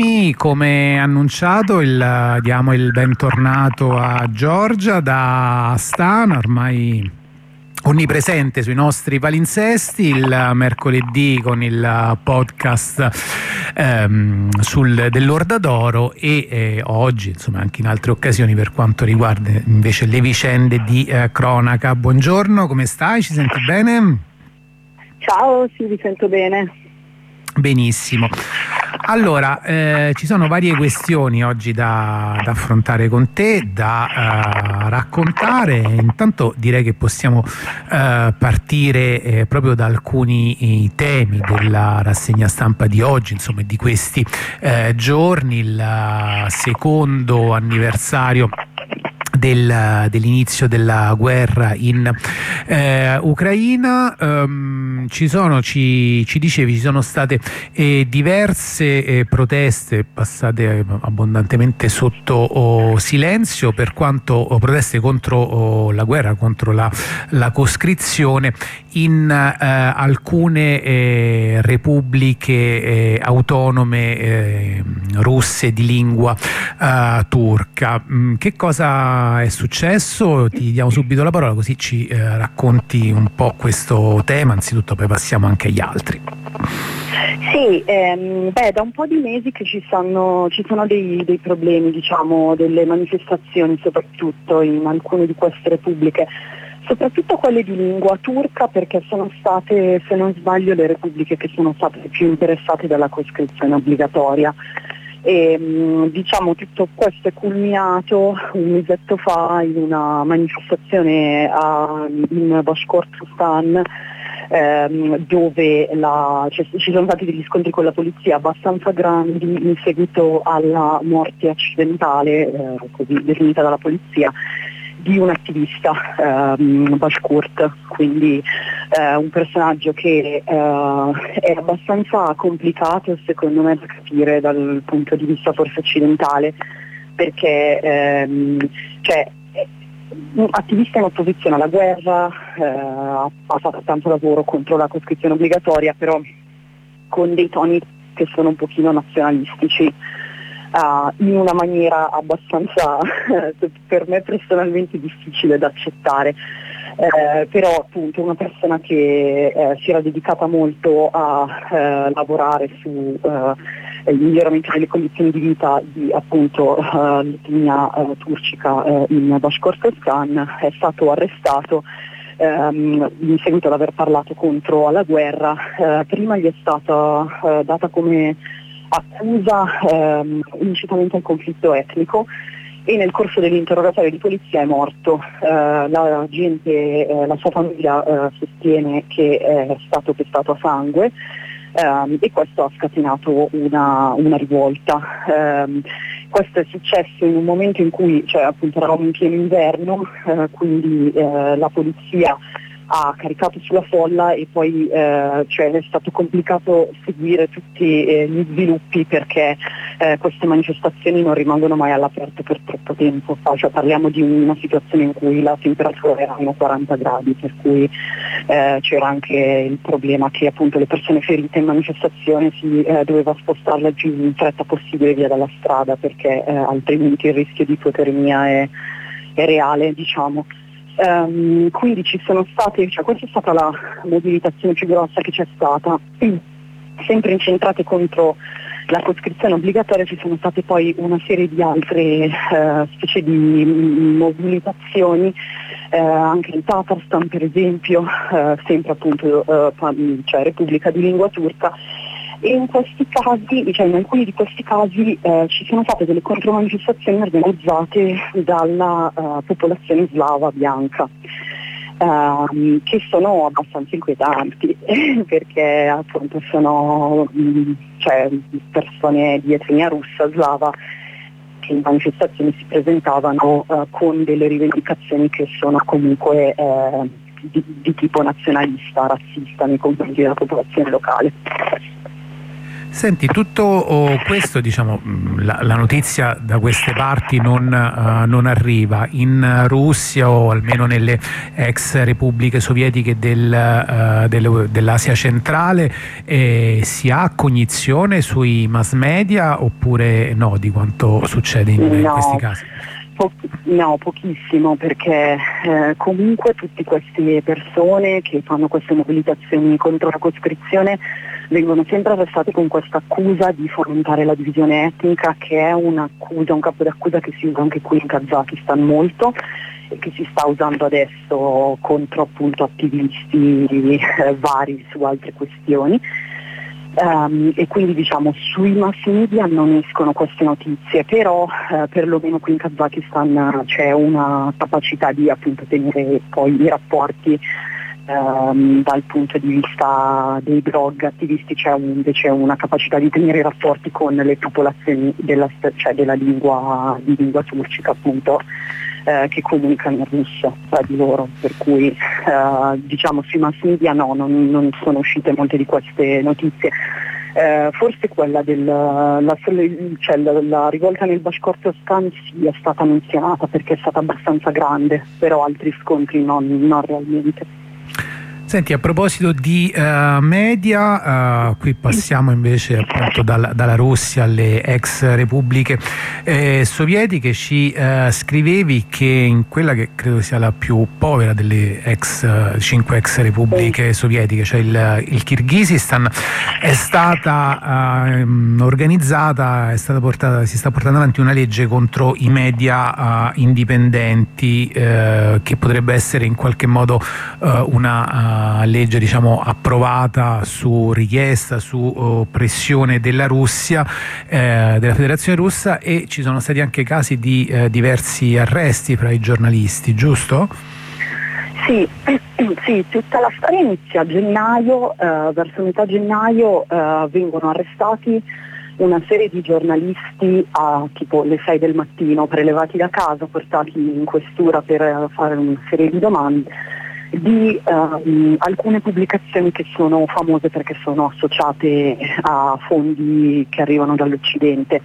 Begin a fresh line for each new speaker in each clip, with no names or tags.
Come annunciato il, diamo il bentornato a Giorgia da Astana, ormai onnipresente sui nostri palinsesti il mercoledì con il podcast ehm, sul, dell'Orda d'Oro e eh, oggi insomma anche in altre occasioni per quanto riguarda invece le vicende di eh, cronaca. Buongiorno, come stai? Ci senti bene?
Ciao, sì, vi sento bene.
Benissimo. Allora, eh, ci sono varie questioni oggi da, da affrontare con te, da uh, raccontare. Intanto direi che possiamo uh, partire eh, proprio da alcuni temi della rassegna stampa di oggi, insomma di questi eh, giorni, il secondo anniversario del, dell'inizio della guerra in eh, Ucraina. Um, ci sono, ci, ci, dicevi, ci sono state eh, diverse eh, proteste passate eh, abbondantemente sotto oh, silenzio per quanto oh, proteste contro oh, la guerra, contro la, la coscrizione in eh, alcune eh, repubbliche autonome russe di lingua turca. Mm, che cosa è successo, ti diamo subito la parola così ci eh, racconti un po' questo tema, anzitutto poi passiamo anche agli altri.
Sì, ehm, beh, da un po' di mesi che ci, stanno, ci sono dei, dei, problemi, diciamo, delle manifestazioni soprattutto in alcune di queste repubbliche, soprattutto quelle di lingua turca perché sono state, se non sbaglio, le repubbliche che sono state più interessate dalla coscrizione obbligatoria. E, mm, diciamo tutto questo è culminato un mesetto fa in una manifestazione a, in Bashkortostan ehm, dove la, cioè, ci sono stati degli scontri con la polizia abbastanza grandi in seguito alla morte accidentale, eh, così definita dalla polizia, di un attivista ehm, Bashkurt, quindi eh, un personaggio che eh, è abbastanza complicato secondo me da capire dal punto di vista forse occidentale, perché ehm, cioè, un attivista in opposizione alla guerra, eh, ha fatto tanto lavoro contro la coscrizione obbligatoria, però con dei toni che sono un pochino nazionalistici uh, in una maniera abbastanza per me personalmente difficile da accettare. Eh, però appunto una persona che eh, si era dedicata molto a eh, lavorare su eh, miglioramento delle condizioni di vita di appunto eh, l'etnia turcica in Bashkortostan è stato arrestato ehm, in seguito ad aver parlato contro la guerra. prima gli è stata data come accusa ehm, incitamento al conflitto etnico e nel corso dell'interrogatorio di polizia è morto. Eh, la, gente, eh, la sua famiglia eh, sostiene che è stato pestato a sangue ehm, e questo ha scatenato una, una rivolta. Ehm, questo è successo in un momento in cui cioè, appunto, eravamo in pieno inverno, eh, quindi eh, la polizia ha caricato sulla folla e poi eh, cioè, è stato complicato seguire tutti eh, gli sviluppi perché eh, queste manifestazioni non rimangono mai all'aperto per troppo tempo. Cioè, parliamo di una situazione in cui la temperatura era a 40 gradi, per cui eh, c'era anche il problema che appunto le persone ferite in manifestazione si eh, doveva spostarle il più in fretta possibile via dalla strada perché eh, altrimenti il rischio di ipotermia è, è reale. Diciamo. Um, quindi ci sono state, cioè questa è stata la mobilitazione più grossa che c'è stata, sempre incentrate contro la coscrizione obbligatoria ci sono state poi una serie di altre uh, specie di mobilitazioni, uh, anche in Tatarstan per esempio, uh, sempre appunto cioè Repubblica di lingua turca, e in questi casi, cioè in alcuni di questi casi eh, ci sono state delle contromanifestazioni organizzate dalla uh, popolazione slava bianca. Uh, che sono abbastanza inquietanti perché appunto sono mh, cioè, persone di etnia russa, slava che in manifestazioni si presentavano uh, con delle rivendicazioni che sono comunque eh, di, di tipo nazionalista, razzista nei confronti della popolazione locale.
Senti, tutto oh, questo, diciamo, mm, la, la, notizia da queste parti non, uh, non, arriva. In Russia o almeno nelle ex repubbliche sovietiche del, uh, del, dell'Asia centrale eh, si ha cognizione sui mass media oppure no di quanto succede in, no. in questi casi?
Po- no, pochissimo perché eh, comunque tutte queste persone che fanno queste mobilitazioni contro la coscrizione vengono sempre arrestati con questa accusa di fomentare la divisione etnica che è un'accusa, un capo d'accusa che si usa anche qui in Kazakistan molto e che si sta usando adesso contro appunto attivisti eh, vari su altre questioni. Um, e quindi diciamo sui mass media non escono queste notizie, però uh, perlomeno qui in Kazakistan c'è una capacità di appunto tenere poi i rapporti ehm, dal punto di vista dei blog attivisti. C'è invece una capacità di tenere i rapporti con le popolazioni della, cioè della lingua, di lingua turcica appunto eh, che comunicano in russo tra di loro, per cui eh, diciamo sui mass media no, non, non sono uscite molte di queste notizie. Eh, forse quella della la, cioè, rivolta nel Bashkortostan sì è stata menzionata perché è stata abbastanza grande, però altri scontri non, non realmente.
Senti, a proposito di uh, media, uh, qui passiamo invece appunto dalla, dalla, Russia alle ex repubbliche eh, sovietiche, ci uh, scrivevi che in quella che credo sia la più povera delle ex, cinque ex repubbliche sovietiche, cioè il, il Kirghizistan, è stata organizzata, è stata portata, si sta portando avanti una legge contro i media indipendenti che potrebbe essere in qualche modo una legge diciamo, approvata su richiesta, su uh, pressione della Russia, eh, della Federazione Russa e ci sono stati anche casi di eh, diversi arresti fra i giornalisti, giusto?
Sì, sì, tutta la storia inizia a gennaio, eh, verso metà gennaio eh, vengono arrestati una serie di giornalisti a tipo le 6 del mattino, prelevati da casa, portati in questura per fare una serie di domande di um, alcune pubblicazioni che sono famose perché sono associate a fondi che arrivano dall'Occidente.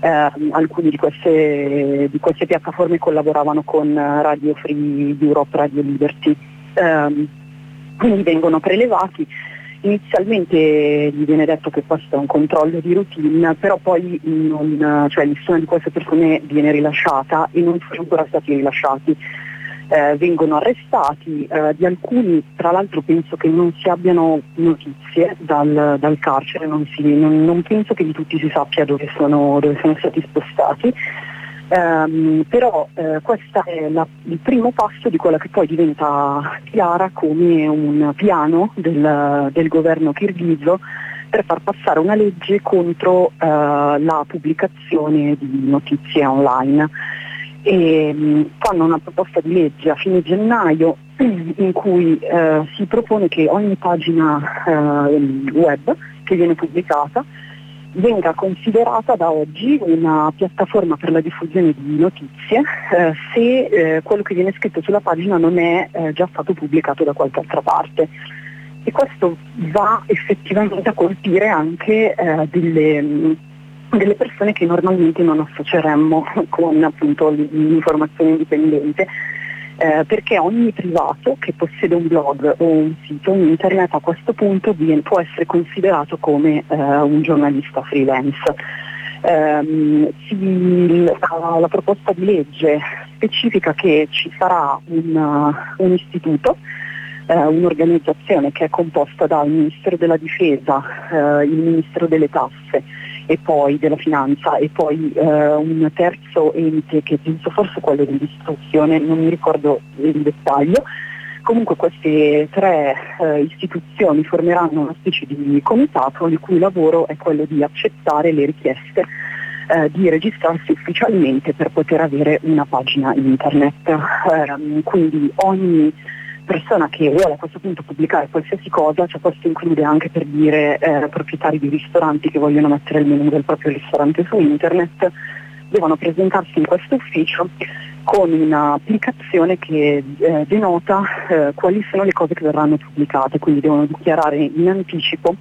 Uh, alcune di queste, di queste, piattaforme collaboravano con Radio Free Europe, Radio Liberty, um, quindi vengono prelevati. Inizialmente gli viene detto che questo è un controllo di routine, però poi non, cioè, nessuna di queste persone viene rilasciata e non sono ancora stati rilasciati eh, vengono arrestati, eh, di alcuni tra l'altro penso che non si abbiano notizie dal, dal carcere, non, si, non, non, penso che di tutti si sappia dove sono, dove sono stati spostati. Um, però eh, questo è la, il primo passo di quella che poi diventa chiara come un piano del, del governo kirghizo per far passare una legge contro uh, la pubblicazione di notizie online e mm, fanno una proposta di legge a fine gennaio in cui eh, si propone che ogni pagina eh, web che viene pubblicata venga considerata da oggi una piattaforma per la diffusione di notizie eh, se eh, quello che viene scritto sulla pagina non è eh, già stato pubblicato da qualche altra parte. E questo va effettivamente a colpire anche eh, delle delle persone che normalmente non associeremmo con appunto l'informazione indipendente. Eh, perché ogni privato che possiede un blog o un sito in internet a questo punto viene, può essere considerato come eh, un giornalista freelance. Eh, si, la, la, proposta di legge specifica che ci sarà un, un istituto eh, un'organizzazione che è composta dal Ministero della Difesa, eh, il Ministero delle Tasse e poi della Finanza e poi eh, un terzo ente che penso forse quello dell'istruzione, non mi ricordo il dettaglio. Comunque queste tre eh, istituzioni formeranno una specie di comitato il cui lavoro è quello di accettare le richieste eh, di registrarsi ufficialmente per poter avere una pagina internet. Eh, quindi ogni persona che vuole a questo punto pubblicare qualsiasi cosa, cioè questo include anche per dire eh, proprietari di ristoranti che vogliono mettere il menu del proprio ristorante su internet, devono presentarsi in questo ufficio con un'applicazione che eh, denota eh, quali sono le cose che verranno pubblicate, quindi devono dichiarare in anticipo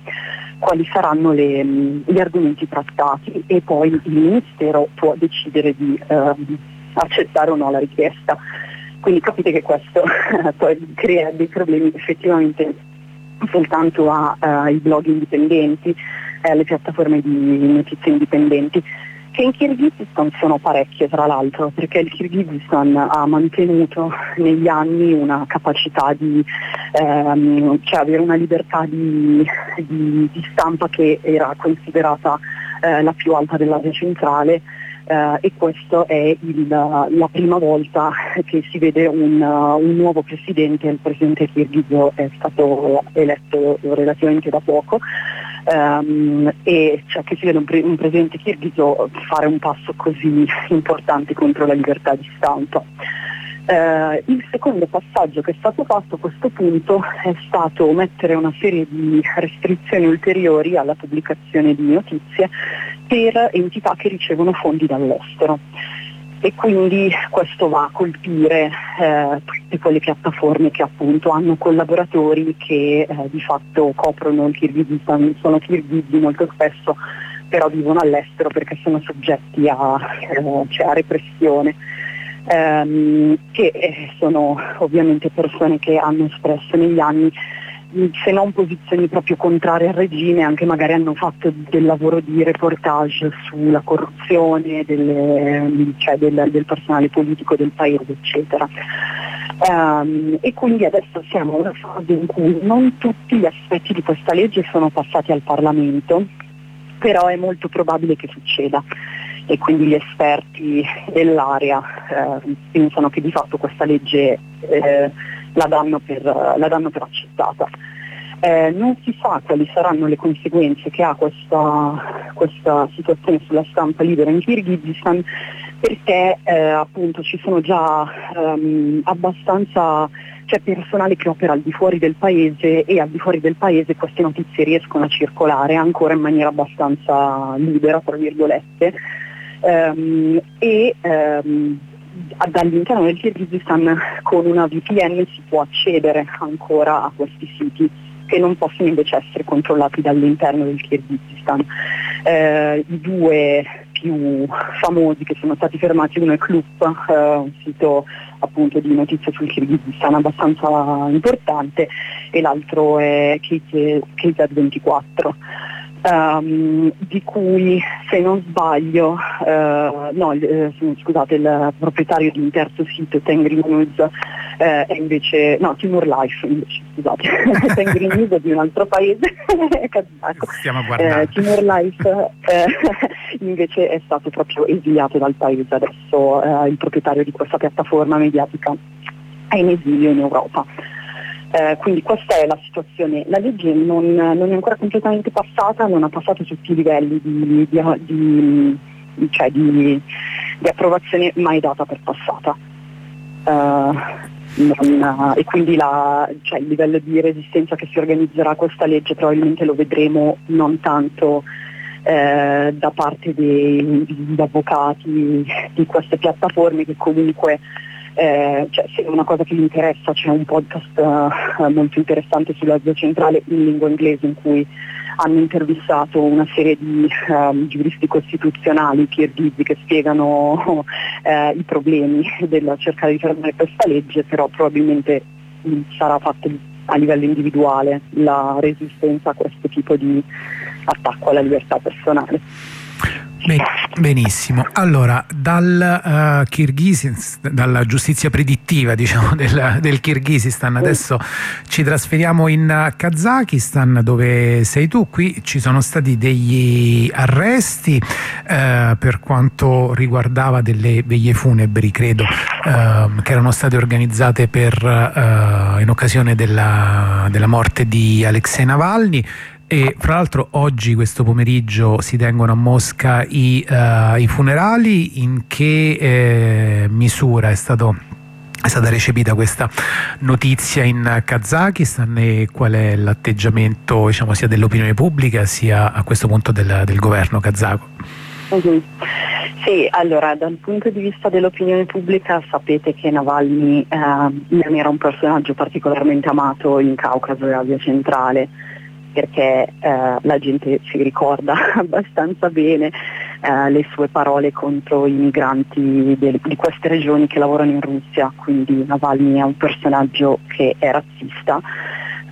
quali saranno le, gli argomenti trattati e poi il Ministero può decidere di eh, accettare o no la richiesta. Quindi capite che questo poi crea dei problemi effettivamente soltanto ai blog indipendenti, alle piattaforme di notizie indipendenti che in Kirghizistan sono parecchie tra l'altro, perché il Kirghizistan ha mantenuto negli anni una capacità di ehm, cioè avere una libertà di, di, di, stampa che era considerata eh, la più alta dell'Asia centrale. Uh, e questa è il, la prima volta che si vede un, un, nuovo presidente, il presidente Kirghizo è stato eletto relativamente da poco um, e cioè che si vede un, pre- un presidente kirghizo fare un passo così importante contro la libertà di stampa. Uh, il secondo passaggio che è stato fatto a questo punto è stato mettere una serie di restrizioni ulteriori alla pubblicazione di notizie per entità che ricevono fondi dall'estero e quindi questo va a colpire eh, tutte quelle piattaforme che appunto hanno collaboratori che eh, di fatto coprono il Kirghizistan, sono kirghizi molto spesso però vivono all'estero perché sono soggetti a, eh, cioè a repressione. Ehm, che eh, sono ovviamente persone che hanno espresso negli anni se non posizioni proprio contrarie al regime, anche magari hanno fatto del lavoro di reportage sulla corruzione delle, cioè del, del, personale politico del paese, eccetera. Um, e quindi adesso siamo in una fase in cui non tutti gli aspetti di questa legge sono passati al Parlamento, però è molto probabile che succeda e quindi gli esperti dell'area eh, pensano che di fatto questa legge eh, la danno per, la danno per accettata. Eh, non si sa quali saranno le conseguenze che ha questa, questa situazione sulla stampa libera in Kirghizistan perché eh, appunto ci sono già um, abbastanza c'è personale che opera al di fuori del paese e al di fuori del paese queste notizie riescono a circolare ancora in maniera abbastanza libera, tra virgolette. Um, e um, dall'interno del Kirghizistan con una VPN si può accedere ancora a questi siti che non possono invece essere controllati dall'interno del Kirghizistan. Eh, I due più famosi che sono stati fermati, uno è Club, eh, un sito appunto di notizie sul Kirghizistan abbastanza importante, e l'altro è KZ24 um, di cui se non sbaglio, uh, no, eh, scusate, il proprietario di un terzo sito, Tengri News, eh, è invece, no, Timur Life invece, scusate, Tengri News è di un altro paese,
Stiamo a guardare.
Eh, Timur Life eh, invece è stato proprio esiliato dal paese, adesso eh, il proprietario di questa piattaforma mediatica è in esilio in Europa. Eh, quindi questa è la situazione. La legge non, non, è ancora completamente passata, non ha passato tutti i livelli di, di, di, cioè di approvazione mai data per passata. Uh, non, e quindi la, cioè, il livello di resistenza che si organizzerà a questa legge probabilmente lo vedremo non tanto eh, da parte degli avvocati di queste piattaforme che comunque eh, cioè, se è una cosa che mi interessa c'è un podcast uh, molto interessante sull'Asia centrale in lingua inglese in cui hanno intervistato una serie di um, giuristi costituzionali kirghizi che spiegano uh, i problemi del cercare di fermare questa legge, però probabilmente mh, sarà fatto a livello individuale la resistenza a questo tipo di attacco alla libertà personale.
Benissimo, allora dal uh, Kirghizistan, dalla giustizia predittiva diciamo, del, del, Kirghizistan adesso ci trasferiamo in Kazakistan dove sei tu, qui ci sono stati degli arresti uh, per quanto riguardava delle veglie funebri credo uh, che erano state organizzate per, in occasione della, della morte di Alexei Navalny e fra l'altro oggi, questo pomeriggio, si tengono a Mosca i, uh, i funerali. In che eh, misura è, stato, è, stata recepita questa notizia in Kazakistan e qual è l'atteggiamento diciamo, sia dell'opinione pubblica sia a questo punto del, del governo kazako?
Uh-huh. Sì, allora dal punto di vista dell'opinione pubblica sapete che Navalny eh, non era un personaggio particolarmente amato in Caucaso e Asia centrale perché eh, la gente si ricorda abbastanza bene eh, le sue parole contro i migranti de- di queste regioni che lavorano in Russia, quindi Navalny è un personaggio che è razzista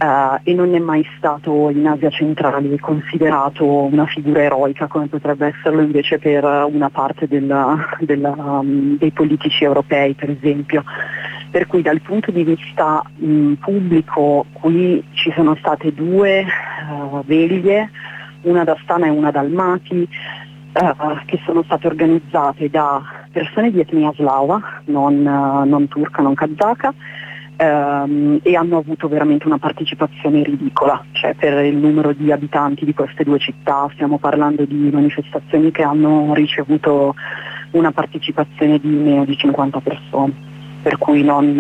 Uh, e non è mai stato in Asia centrale considerato una figura eroica come potrebbe esserlo invece per una parte della, della, um, dei politici europei per esempio. Per cui dal punto di vista mh, pubblico qui ci sono state due uh, veglie, una da Stana e una da Almaty, uh, che sono state organizzate da persone di etnia slava, non, non turca, non kazaka, ehm, e hanno avuto veramente una partecipazione ridicola, cioè per il numero di abitanti di queste due città stiamo parlando di manifestazioni che hanno ricevuto una partecipazione di meno di 50 persone, per cui non,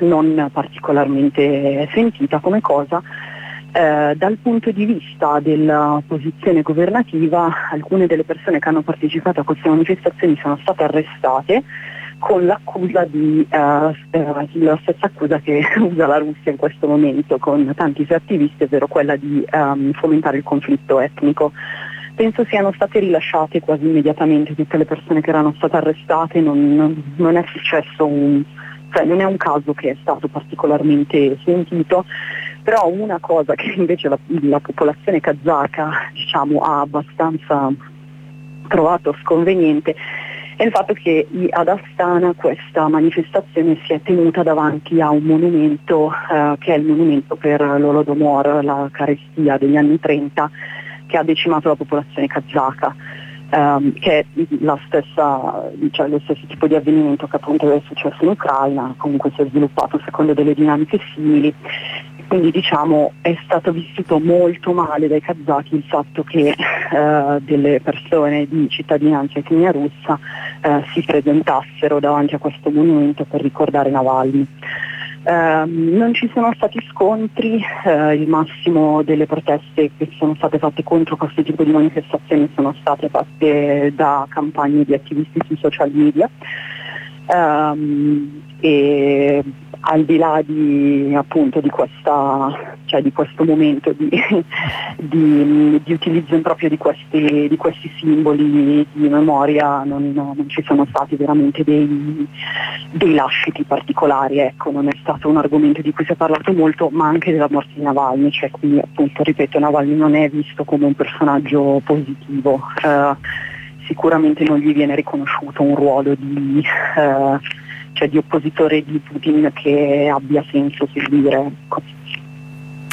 non particolarmente sentita come cosa. Eh, dal punto di vista della posizione governativa alcune delle persone che hanno partecipato a queste manifestazioni sono state arrestate con l'accusa di, uh, la stessa accusa che usa la Russia in questo momento con tanti suoi attivisti, ovvero quella di um, fomentare il conflitto etnico. Penso siano state rilasciate quasi immediatamente tutte le persone che erano state arrestate, non, non è successo un, cioè non è un caso che è stato particolarmente sentito, però una cosa che invece la, la popolazione kazaka diciamo, ha abbastanza trovato sconveniente è il fatto che ad Astana questa manifestazione si è tenuta davanti a un monumento eh, che è il monumento per l'Olodomor, la carestia degli anni 30 che ha decimato la popolazione kazaka. Um, che è stessa, cioè lo stesso tipo di avvenimento che appunto è successo in Ucraina, comunque si è sviluppato secondo delle dinamiche simili quindi diciamo è stato vissuto molto male dai kazaki il fatto che eh, delle persone di cittadinanza etnia russa eh, si presentassero davanti a questo monumento per ricordare Navalny. Uh, non ci sono stati scontri, uh, il massimo delle proteste che sono state fatte contro questo tipo di manifestazioni sono state fatte da campagne di attivisti sui social media. Um, e al di là di, appunto, di, questa, cioè di questo momento di, di, di, utilizzo improprio di questi, di questi simboli di memoria non, non, ci sono stati veramente dei, dei lasciti particolari, ecco, non è stato un argomento di cui si è parlato molto, ma anche della morte di Navalny, cioè qui appunto ripeto Navalny non è visto come un personaggio positivo, eh, sicuramente non gli viene riconosciuto un ruolo di... Eh, cioè di oppositore di Putin che abbia senso seguire.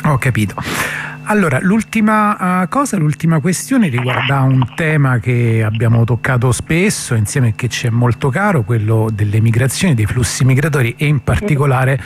Ho capito. Allora, l'ultima uh, cosa, l'ultima questione riguarda un tema che abbiamo toccato spesso insieme che ci è molto caro, quello delle migrazioni, dei flussi migratori e in particolare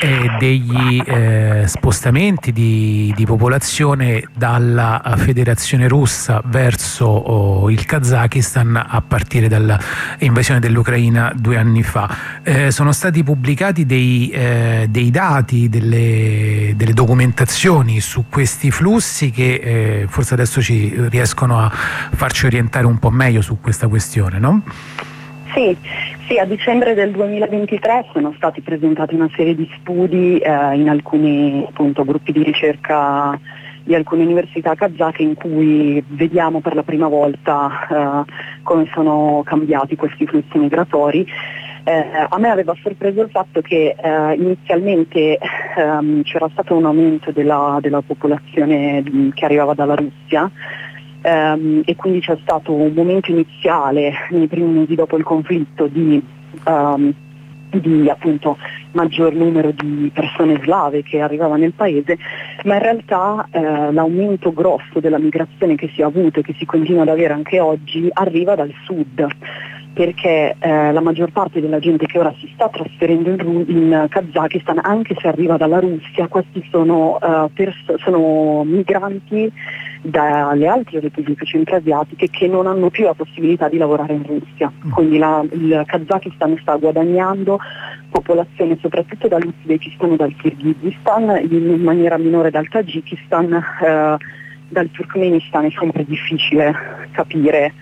eh, degli eh, spostamenti di, di, popolazione dalla federazione russa verso oh, il Kazakistan a partire dall'invasione dell'Ucraina due anni fa. Eh, sono stati pubblicati dei, eh, dei dati, delle, delle documentazioni su questi questi flussi che eh, forse adesso ci riescono a farci orientare un po' meglio su questa questione, no?
Sì, sì, a dicembre del 2023 sono stati presentati una serie di studi eh, in alcuni appunto, gruppi di ricerca di alcune università kazake in cui vediamo per la prima volta eh, come sono cambiati questi flussi migratori eh, a me aveva sorpreso il fatto che eh, inizialmente ehm, c'era stato un aumento della, della popolazione che arrivava dalla Russia ehm, e quindi c'è stato un momento iniziale, nei primi mesi dopo il conflitto, di, um, di appunto, maggior numero di persone slave che arrivavano nel paese, ma in realtà eh, l'aumento grosso della migrazione che si è avuto e che si continua ad avere anche oggi arriva dal sud perché eh, la maggior parte della gente che ora si sta trasferendo in, in Kazakistan, anche se arriva dalla Russia, questi sono, uh, pers- sono migranti dalle altre repubbliche centroasiatiche che non hanno più la possibilità di lavorare in Russia. Mm. Quindi la, il Kazakistan sta guadagnando popolazione soprattutto dall'Uzbekistan e dal Kirghizistan, in maniera minore dal Tagikistan, eh, dal Turkmenistan è sempre difficile capire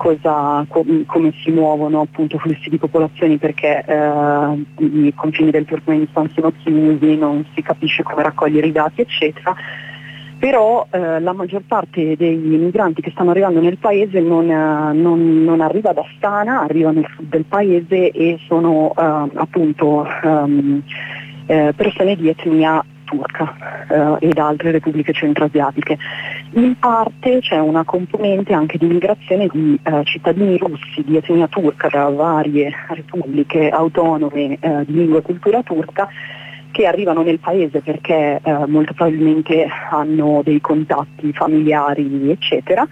cosa, com, come si muovono appunto flussi di popolazioni perché eh, i confini del Turkmenistan sono chiusi, non si capisce come raccogliere i dati eccetera. però eh, la maggior parte dei migranti che stanno arrivando nel paese non, eh, non, non arriva da Astana, arriva nel sud del paese e sono eh, appunto um, persone di etnia turca eh, ed altre repubbliche centroasiatiche. In parte c'è una componente anche di migrazione di eh, cittadini russi di etnia turca da varie repubbliche autonome eh, di lingua e cultura turca che arrivano nel paese perché eh, molto probabilmente hanno dei contatti familiari, eccetera,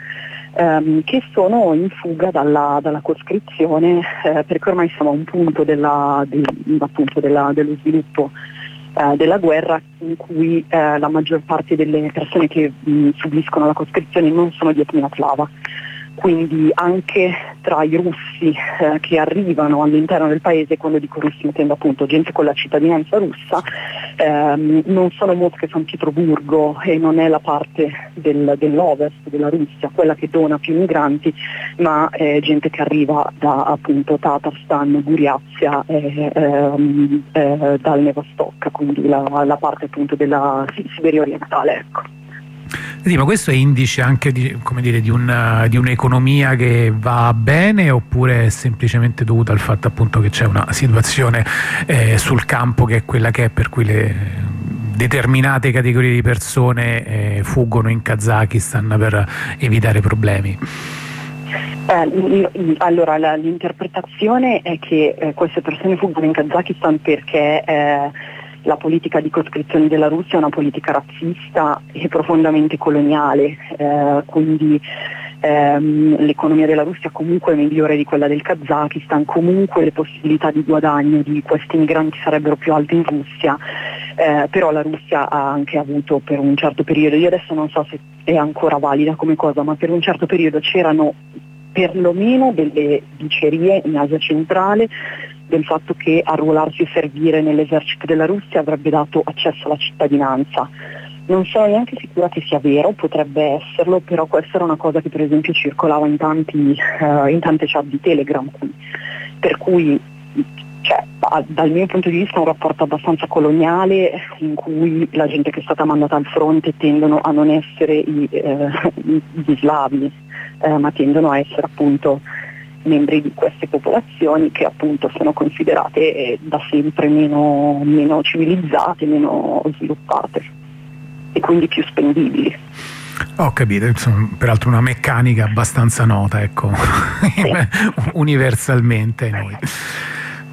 ehm, che sono in fuga dalla, dalla coscrizione eh, perché ormai siamo a un punto della, di, appunto della, dello sviluppo eh, della guerra in cui eh, la maggior parte delle persone che mh, subiscono la coscrizione non sono di etnia slava quindi anche tra i russi eh, che arrivano all'interno del paese, quando dico russi intendo appunto gente con la cittadinanza russa, ehm, non sono Mosca e San Pietroburgo e non è la parte del, dell'ovest della Russia, quella che dona più migranti, ma è gente che arriva da appunto Tatarstan, Guriazia e ehm, eh, dal Nevastok, quindi la, la, parte appunto della Siberia orientale. Ecco.
Sì, ma questo è indice anche di, dire, di, un, di, un'economia che va bene oppure è semplicemente dovuto al fatto appunto che c'è una situazione eh, sul campo che è quella che è per cui le determinate categorie di persone eh, fuggono in Kazakistan per evitare problemi?
Eh, allora l'interpretazione è che eh, queste persone fuggono in Kazakistan perché eh, la politica di coscrizione della Russia è una politica razzista e profondamente coloniale, eh, quindi ehm, l'economia della Russia comunque è migliore di quella del Kazakistan, comunque le possibilità di guadagno di questi migranti sarebbero più alte in Russia, eh, però la Russia ha anche avuto per un certo periodo, io adesso non so se è ancora valida come cosa, ma per un certo periodo c'erano perlomeno delle dicerie in Asia centrale del fatto che arruolarsi e servire nell'esercito della Russia avrebbe dato accesso alla cittadinanza. Non sono neanche sicura che sia vero, potrebbe esserlo, però questa era una cosa che per esempio circolava in, tanti, uh, in tante chat di Telegram, per cui cioè, dal mio punto di vista è un rapporto abbastanza coloniale in cui la gente che è stata mandata al fronte tendono a non essere i, eh, gli slavi, eh, ma tendono a essere appunto membri di queste popolazioni che appunto sono considerate eh, da sempre meno, meno civilizzate, meno sviluppate e quindi più spendibili.
Ho capito, insomma, peraltro una meccanica abbastanza nota, ecco, sì. universalmente noi.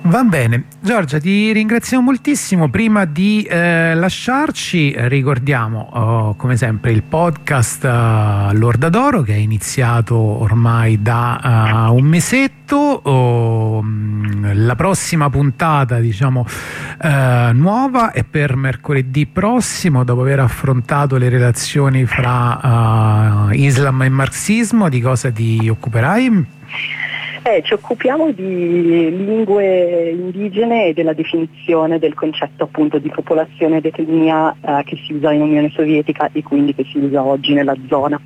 Va bene, Giorgia ti ringraziamo moltissimo. Prima di eh, lasciarci ricordiamo oh, come sempre il podcast uh, L'Orda d'Oro che è iniziato ormai da uh, un mesetto. Oh, la prossima puntata diciamo uh, nuova è per mercoledì prossimo dopo aver affrontato le relazioni fra Islam e marxismo. Di cosa ti occuperai?
Eh, ci occupiamo di lingue indigene e della definizione del concetto appunto di popolazione ed etnia eh, che si usa in Unione Sovietica e quindi che si usa oggi nella zona.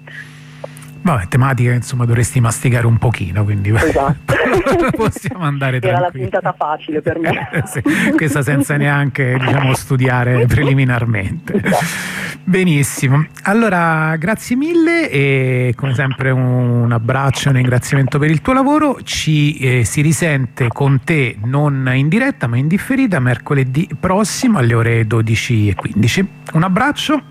Vabbè, tematica insomma dovresti masticare un pochino, quindi esatto. possiamo andare
tranquilli. Era la puntata facile per me.
sì, questa senza neanche diciamo, studiare preliminarmente. Esatto. Benissimo, allora grazie mille e come sempre un abbraccio e un ringraziamento per il tuo lavoro. Ci eh, si risente con te non in diretta ma in differita mercoledì prossimo alle ore 12.15. Un abbraccio